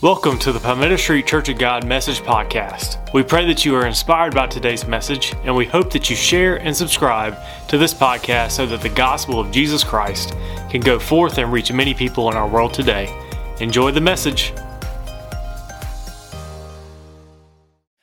Welcome to the Palmetto Street Church of God Message Podcast. We pray that you are inspired by today's message, and we hope that you share and subscribe to this podcast so that the gospel of Jesus Christ can go forth and reach many people in our world today. Enjoy the message.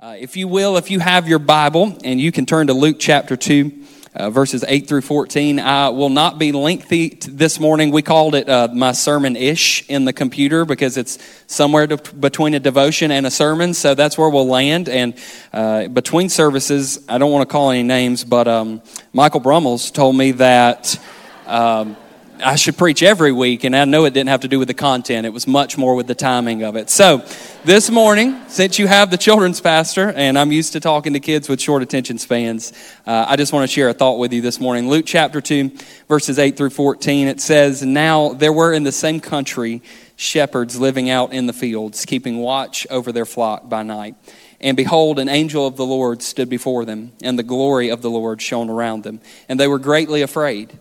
Uh, if you will, if you have your Bible, and you can turn to Luke chapter 2 uh, verses 8 through 14. I will not be lengthy this morning. We called it uh, my sermon ish in the computer because it's somewhere to, between a devotion and a sermon. So that's where we'll land. And uh, between services, I don't want to call any names, but um, Michael Brummels told me that. Um, I should preach every week, and I know it didn't have to do with the content. It was much more with the timing of it. So, this morning, since you have the children's pastor, and I'm used to talking to kids with short attention spans, uh, I just want to share a thought with you this morning. Luke chapter 2, verses 8 through 14, it says, Now there were in the same country shepherds living out in the fields, keeping watch over their flock by night. And behold, an angel of the Lord stood before them, and the glory of the Lord shone around them. And they were greatly afraid.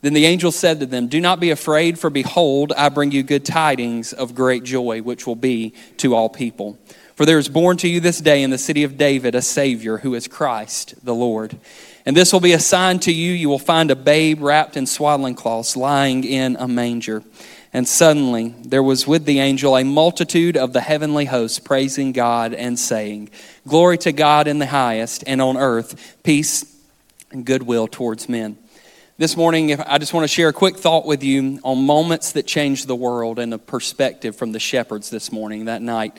Then the angel said to them, Do not be afraid, for behold, I bring you good tidings of great joy, which will be to all people. For there is born to you this day in the city of David a Savior, who is Christ the Lord. And this will be a sign to you you will find a babe wrapped in swaddling cloths, lying in a manger. And suddenly there was with the angel a multitude of the heavenly hosts praising God and saying, Glory to God in the highest, and on earth peace and goodwill towards men. This morning, I just want to share a quick thought with you on moments that changed the world and the perspective from the shepherds this morning, that night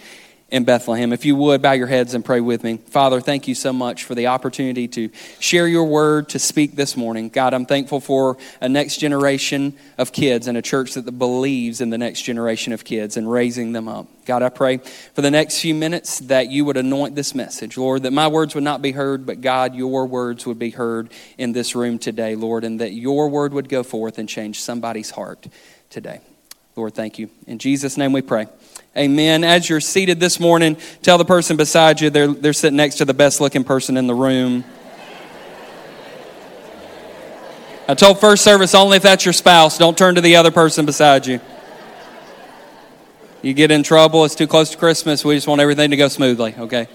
in Bethlehem. If you would, bow your heads and pray with me. Father, thank you so much for the opportunity to share your word, to speak this morning. God, I'm thankful for a next generation of kids and a church that believes in the next generation of kids and raising them up. God, I pray for the next few minutes that you would anoint this message, Lord, that my words would not be heard, but God, your words would be heard in this room today, Lord, and that your word would go forth and change somebody's heart today. Lord, thank you. In Jesus' name we pray. Amen. As you're seated this morning, tell the person beside you they're, they're sitting next to the best looking person in the room. I told first service only if that's your spouse. Don't turn to the other person beside you. You get in trouble, it's too close to Christmas. We just want everything to go smoothly, okay?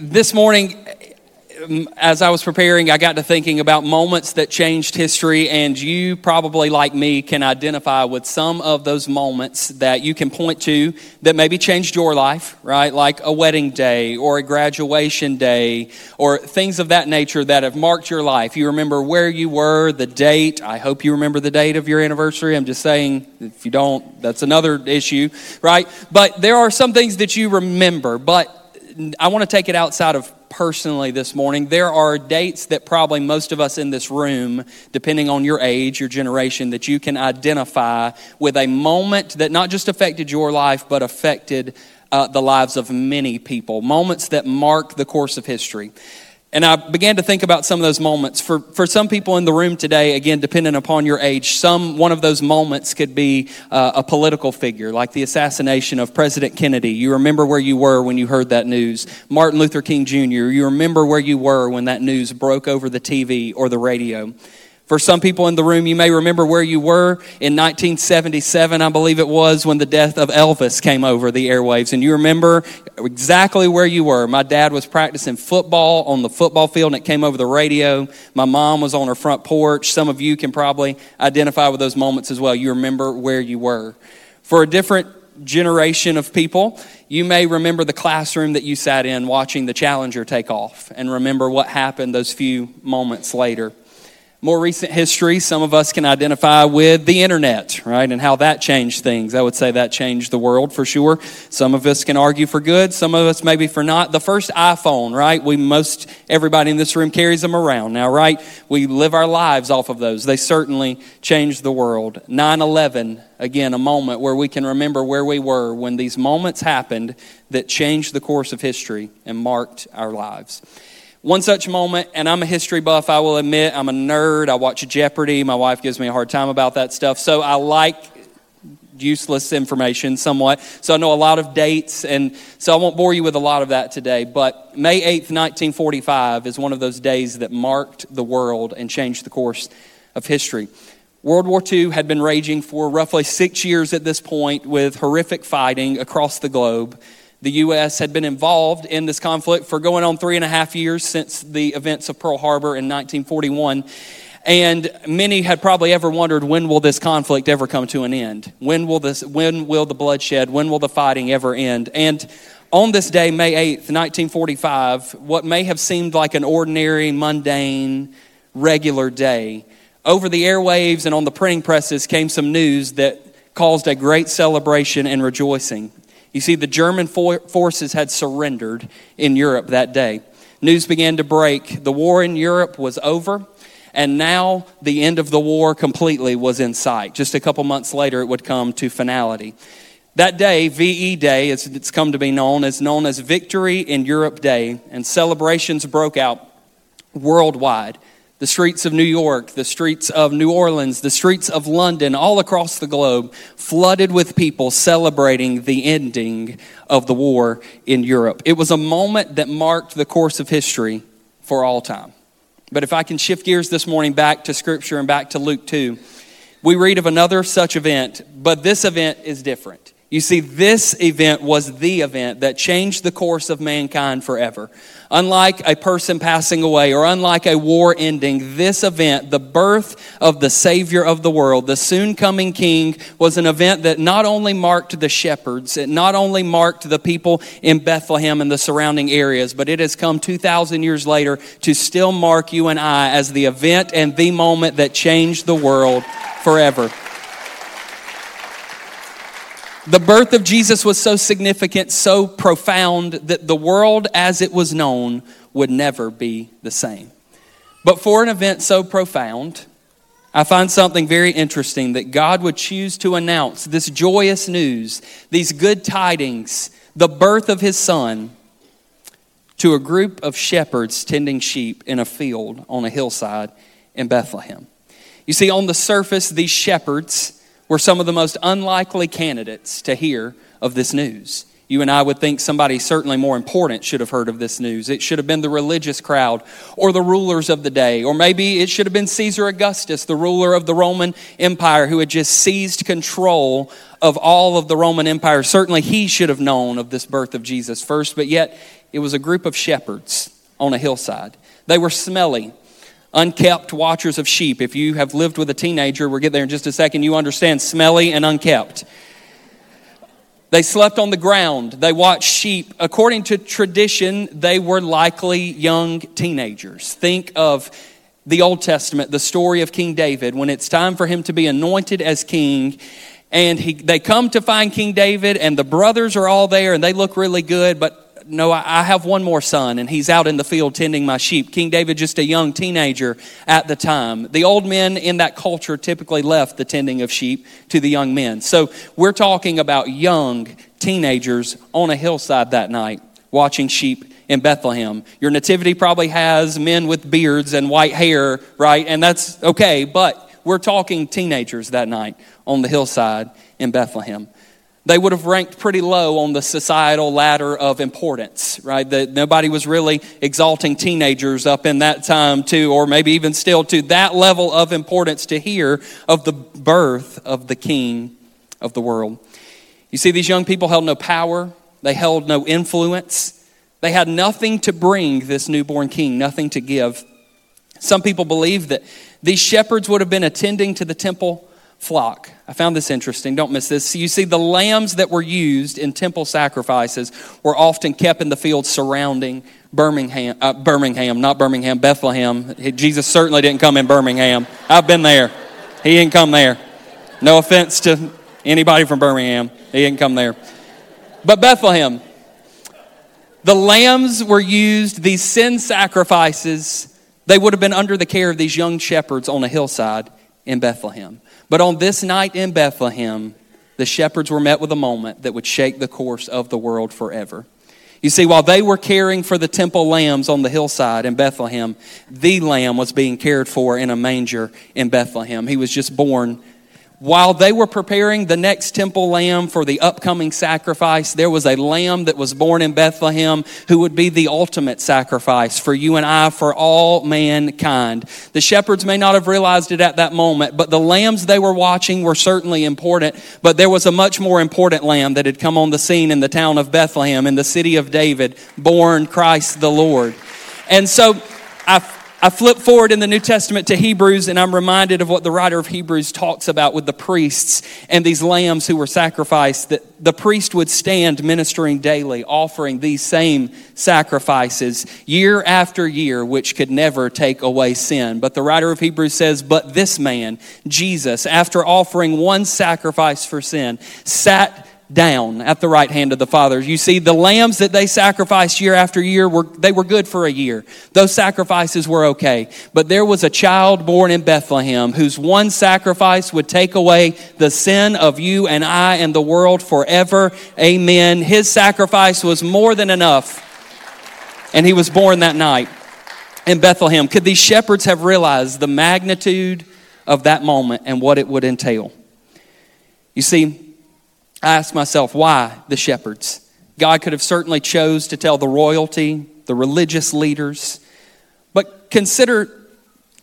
This morning, Um, as I was preparing, I got to thinking about moments that changed history, and you probably, like me, can identify with some of those moments that you can point to that maybe changed your life, right? Like a wedding day or a graduation day or things of that nature that have marked your life. You remember where you were, the date. I hope you remember the date of your anniversary. I'm just saying, if you don't, that's another issue, right? But there are some things that you remember, but I want to take it outside of personally this morning. There are dates that probably most of us in this room, depending on your age, your generation, that you can identify with a moment that not just affected your life, but affected uh, the lives of many people. Moments that mark the course of history. And I began to think about some of those moments. For, for some people in the room today, again, depending upon your age, some one of those moments could be uh, a political figure, like the assassination of President Kennedy. You remember where you were when you heard that news. Martin Luther King Jr., you remember where you were when that news broke over the TV or the radio. For some people in the room, you may remember where you were in 1977, I believe it was, when the death of Elvis came over the airwaves. And you remember exactly where you were. My dad was practicing football on the football field and it came over the radio. My mom was on her front porch. Some of you can probably identify with those moments as well. You remember where you were. For a different generation of people, you may remember the classroom that you sat in watching the Challenger take off and remember what happened those few moments later more recent history, some of us can identify with the internet, right, and how that changed things. I would say that changed the world for sure. Some of us can argue for good, some of us maybe for not. The first iPhone, right? We most everybody in this room carries them around now, right? We live our lives off of those. They certainly changed the world. 9/11, again, a moment where we can remember where we were when these moments happened that changed the course of history and marked our lives. One such moment, and I'm a history buff, I will admit, I'm a nerd. I watch Jeopardy. My wife gives me a hard time about that stuff. So I like useless information somewhat. So I know a lot of dates, and so I won't bore you with a lot of that today. But May 8th, 1945 is one of those days that marked the world and changed the course of history. World War II had been raging for roughly six years at this point with horrific fighting across the globe. The U.S. had been involved in this conflict for going on three and a half years since the events of Pearl Harbor in 1941. And many had probably ever wondered when will this conflict ever come to an end? When will this when will the bloodshed, when will the fighting ever end? And on this day, May 8th, 1945, what may have seemed like an ordinary, mundane, regular day, over the airwaves and on the printing presses came some news that caused a great celebration and rejoicing. You see, the German for- forces had surrendered in Europe that day. News began to break. The war in Europe was over, and now the end of the war completely was in sight. Just a couple months later, it would come to finality. That day, VE Day, as it's come to be known, is known as Victory in Europe Day, and celebrations broke out worldwide the streets of New York, the streets of New Orleans, the streets of London, all across the globe, flooded with people celebrating the ending of the war in Europe. It was a moment that marked the course of history for all time. But if I can shift gears this morning back to Scripture and back to Luke 2, we read of another such event, but this event is different. You see, this event was the event that changed the course of mankind forever. Unlike a person passing away or unlike a war ending, this event, the birth of the Savior of the world, the soon coming King, was an event that not only marked the shepherds, it not only marked the people in Bethlehem and the surrounding areas, but it has come 2,000 years later to still mark you and I as the event and the moment that changed the world forever. The birth of Jesus was so significant, so profound, that the world as it was known would never be the same. But for an event so profound, I find something very interesting that God would choose to announce this joyous news, these good tidings, the birth of his son, to a group of shepherds tending sheep in a field on a hillside in Bethlehem. You see, on the surface, these shepherds, were some of the most unlikely candidates to hear of this news. You and I would think somebody certainly more important should have heard of this news. It should have been the religious crowd or the rulers of the day, or maybe it should have been Caesar Augustus, the ruler of the Roman Empire, who had just seized control of all of the Roman Empire. Certainly he should have known of this birth of Jesus first, but yet it was a group of shepherds on a hillside. They were smelly, unkept watchers of sheep. If you have lived with a teenager, we'll get there in just a second, you understand smelly and unkept. They slept on the ground. They watched sheep. According to tradition, they were likely young teenagers. Think of the Old Testament, the story of King David, when it's time for him to be anointed as king. And he, they come to find King David, and the brothers are all there, and they look really good, but no, I have one more son, and he's out in the field tending my sheep. King David, just a young teenager at the time. The old men in that culture typically left the tending of sheep to the young men. So we're talking about young teenagers on a hillside that night watching sheep in Bethlehem. Your nativity probably has men with beards and white hair, right? And that's okay, but we're talking teenagers that night on the hillside in Bethlehem they would have ranked pretty low on the societal ladder of importance, right? That nobody was really exalting teenagers up in that time to, or maybe even still to that level of importance to hear of the birth of the King of the world. You see, these young people held no power, they held no influence, they had nothing to bring this newborn king, nothing to give. Some people believe that these shepherds would have been attending to the temple flock. I found this interesting. Don't miss this. You see, the lambs that were used in temple sacrifices were often kept in the fields surrounding Birmingham, uh, Birmingham, not Birmingham, Bethlehem. Jesus certainly didn't come in Birmingham. I've been there. He didn't come there. No offense to anybody from Birmingham. He didn't come there. But Bethlehem, the lambs were used, these sin sacrifices, they would have been under the care of these young shepherds on a hillside in Bethlehem. But on this night in Bethlehem, the shepherds were met with a moment that would shake the course of the world forever. You see, while they were caring for the temple lambs on the hillside in Bethlehem, the lamb was being cared for in a manger in Bethlehem. He was just born while they were preparing the next temple lamb for the upcoming sacrifice, there was a lamb that was born in Bethlehem who would be the ultimate sacrifice for you and I, for all mankind. The shepherds may not have realized it at that moment, but the lambs they were watching were certainly important. But there was a much more important lamb that had come on the scene in the town of Bethlehem, in the city of David, born Christ the Lord. And so I I flip forward in the New Testament to Hebrews, and I'm reminded of what the writer of Hebrews talks about with the priests and these lambs who were sacrificed. That the priest would stand ministering daily, offering these same sacrifices year after year, which could never take away sin. But the writer of Hebrews says, But this man, Jesus, after offering one sacrifice for sin, sat down at the right hand of the Father. You see, the lambs that they sacrificed year after year were they were good for a year. Those sacrifices were okay. But there was a child born in Bethlehem whose one sacrifice would take away the sin of you and I and the world forever. Amen. His sacrifice was more than enough. And he was born that night in Bethlehem. Could these shepherds have realized the magnitude of that moment and what it would entail? You see, I ask myself, why the shepherds? God could have certainly chose to tell the royalty, the religious leaders, but consider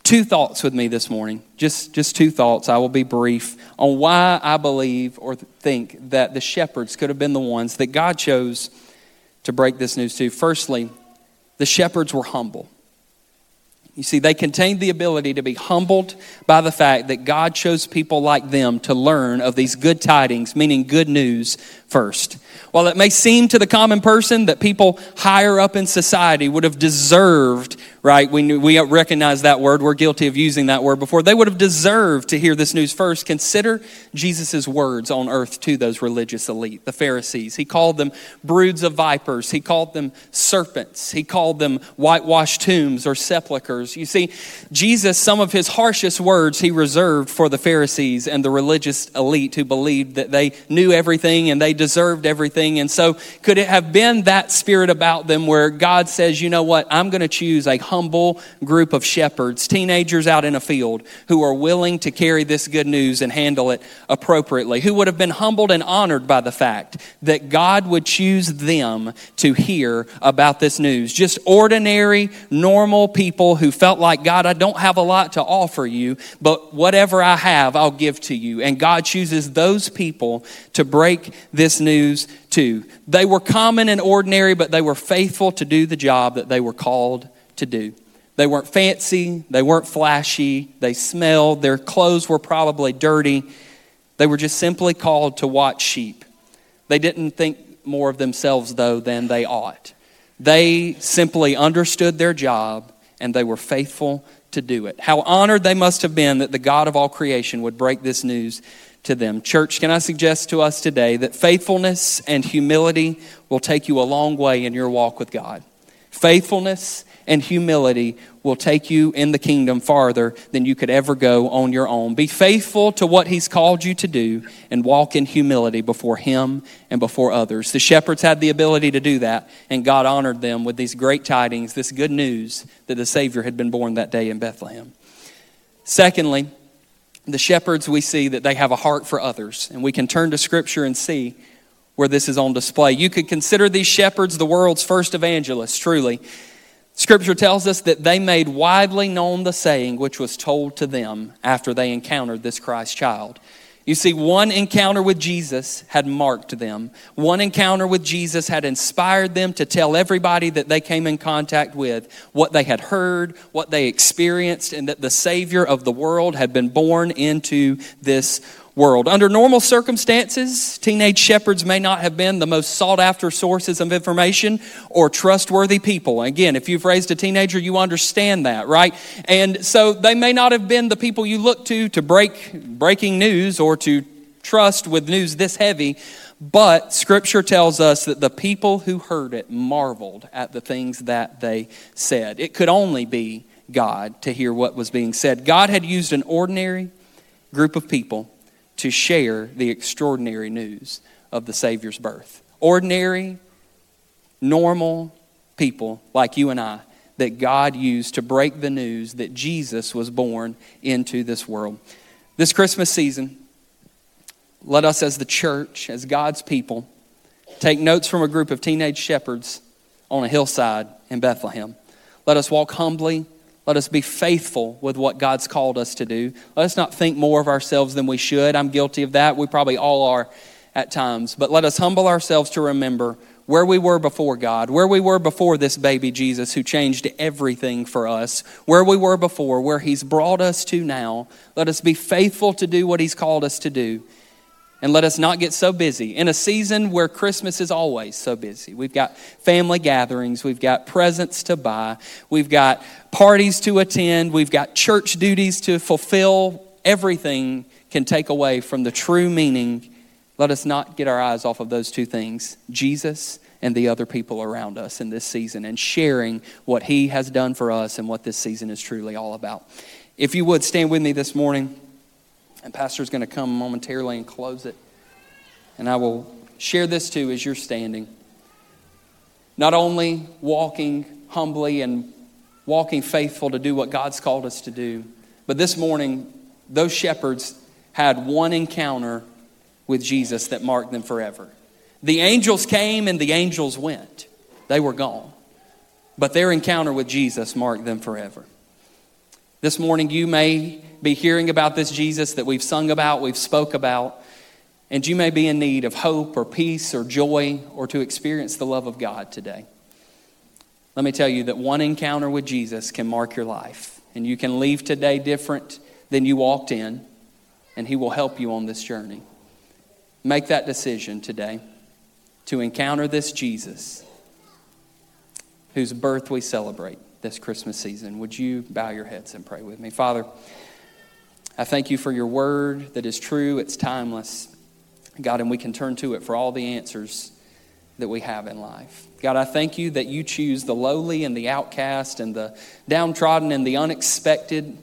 two thoughts with me this morning. Just, just two thoughts. I will be brief on why I believe or think that the shepherds could have been the ones that God chose to break this news to. Firstly, the shepherds were humble. You see, they contained the ability to be humbled by the fact that God chose people like them to learn of these good tidings, meaning good news, first. While it may seem to the common person that people higher up in society would have deserved, right? We, we recognize that word. We're guilty of using that word before. They would have deserved to hear this news first. Consider Jesus' words on earth to those religious elite, the Pharisees. He called them broods of vipers. He called them serpents. He called them whitewashed tombs or sepulchres. You see, Jesus, some of his harshest words he reserved for the Pharisees and the religious elite who believed that they knew everything and they deserved everything. And so, could it have been that spirit about them where God says, you know what, I'm going to choose a humble group of shepherds, teenagers out in a field, who are willing to carry this good news and handle it appropriately, who would have been humbled and honored by the fact that God would choose them to hear about this news. Just ordinary, normal people who felt like, God, I don't have a lot to offer you, but whatever I have, I'll give to you. And God chooses those people to break this news to. They were common and ordinary, but they were faithful to do the job that they were called to do. They weren't fancy, they weren't flashy, they smelled, their clothes were probably dirty. They were just simply called to watch sheep. They didn't think more of themselves, though, than they ought. They simply understood their job and they were faithful to do it. How honored they must have been that the God of all creation would break this news to them. Church, can I suggest to us today that faithfulness and humility will take you a long way in your walk with God? Faithfulness and humility will take you in the kingdom farther than you could ever go on your own. Be faithful to what He's called you to do and walk in humility before Him and before others. The shepherds had the ability to do that, and God honored them with these great tidings, this good news that the Savior had been born that day in Bethlehem. Secondly, the shepherds, we see that they have a heart for others. And we can turn to Scripture and see where this is on display. You could consider these shepherds the world's first evangelists, truly. Scripture tells us that they made widely known the saying which was told to them after they encountered this Christ child. You see, one encounter with Jesus had marked them. One encounter with Jesus had inspired them to tell everybody that they came in contact with what they had heard, what they experienced, and that the Savior of the world had been born into this world. Under normal circumstances, teenage shepherds may not have been the most sought after sources of information or trustworthy people. Again, if you've raised a teenager, you understand that, right? And so they may not have been the people you look to to break breaking news or to trust with news this heavy. But scripture tells us that the people who heard it marveled at the things that they said. It could only be God to hear what was being said. God had used an ordinary group of people to share the extraordinary news of the Savior's birth. Ordinary, normal people like you and I that God used to break the news that Jesus was born into this world. This Christmas season, let us as the church, as God's people, take notes from a group of teenage shepherds on a hillside in Bethlehem. Let us walk humbly. Let us be faithful with what God's called us to do. Let us not think more of ourselves than we should. I'm guilty of that. We probably all are at times. But let us humble ourselves to remember where we were before God, where we were before this baby Jesus who changed everything for us, where we were before, where He's brought us to now. Let us be faithful to do what He's called us to do. And let us not get so busy in a season where Christmas is always so busy. We've got family gatherings, we've got presents to buy, we've got parties to attend, we've got church duties to fulfill. Everything can take away from the true meaning let us not get our eyes off of those two things Jesus and the other people around us in this season and sharing what He has done for us and what this season is truly all about. If you would stand with me this morning, and Pastor's going to come momentarily and close it. And I will share this too as you're standing. Not only walking humbly and walking faithful to do what God's called us to do, but this morning, those shepherds had one encounter with Jesus that marked them forever. The angels came and the angels went, they were gone. But their encounter with Jesus marked them forever. This morning, you may be hearing about this Jesus that we've sung about, we've spoke about, and you may be in need of hope or peace or joy or to experience the love of God today. Let me tell you that one encounter with Jesus can mark your life, and you can leave today different than you walked in, and He will help you on this journey. Make that decision today to encounter this Jesus whose birth we celebrate this Christmas season. Would you bow your heads and pray with me? Father, I thank you for your word that is true, it's timeless. God, and we can turn to it for all the answers that we have in life. God, I thank you that you choose the lowly and the outcast and the downtrodden and the unexpected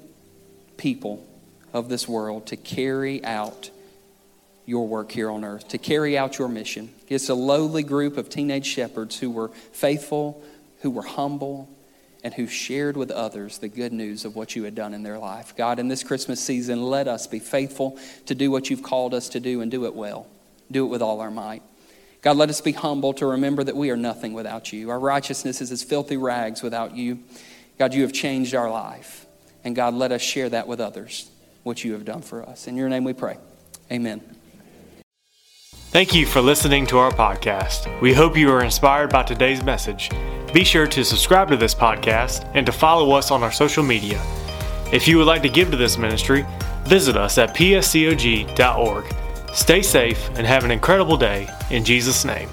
people of this world to carry out your work here on earth, to carry out your mission. It's a lowly group of teenage shepherds who were faithful, who were humble, and who shared with others the good news of what you had done in their life. God, in this Christmas season, let us be faithful to do what you've called us to do and do it well. Do it with all our might. God, let us be humble to remember that we are nothing without you. Our righteousness is as filthy rags without you. God, you have changed our life. And God, let us share that with others, what you have done for us. In your name we pray. Amen. Thank you for listening to our podcast. We hope you are inspired by today's message. Be sure to subscribe to this podcast and to follow us on our social media. If you would like to give to this ministry, visit us at pscog.org. Stay safe and have an incredible day in Jesus' name.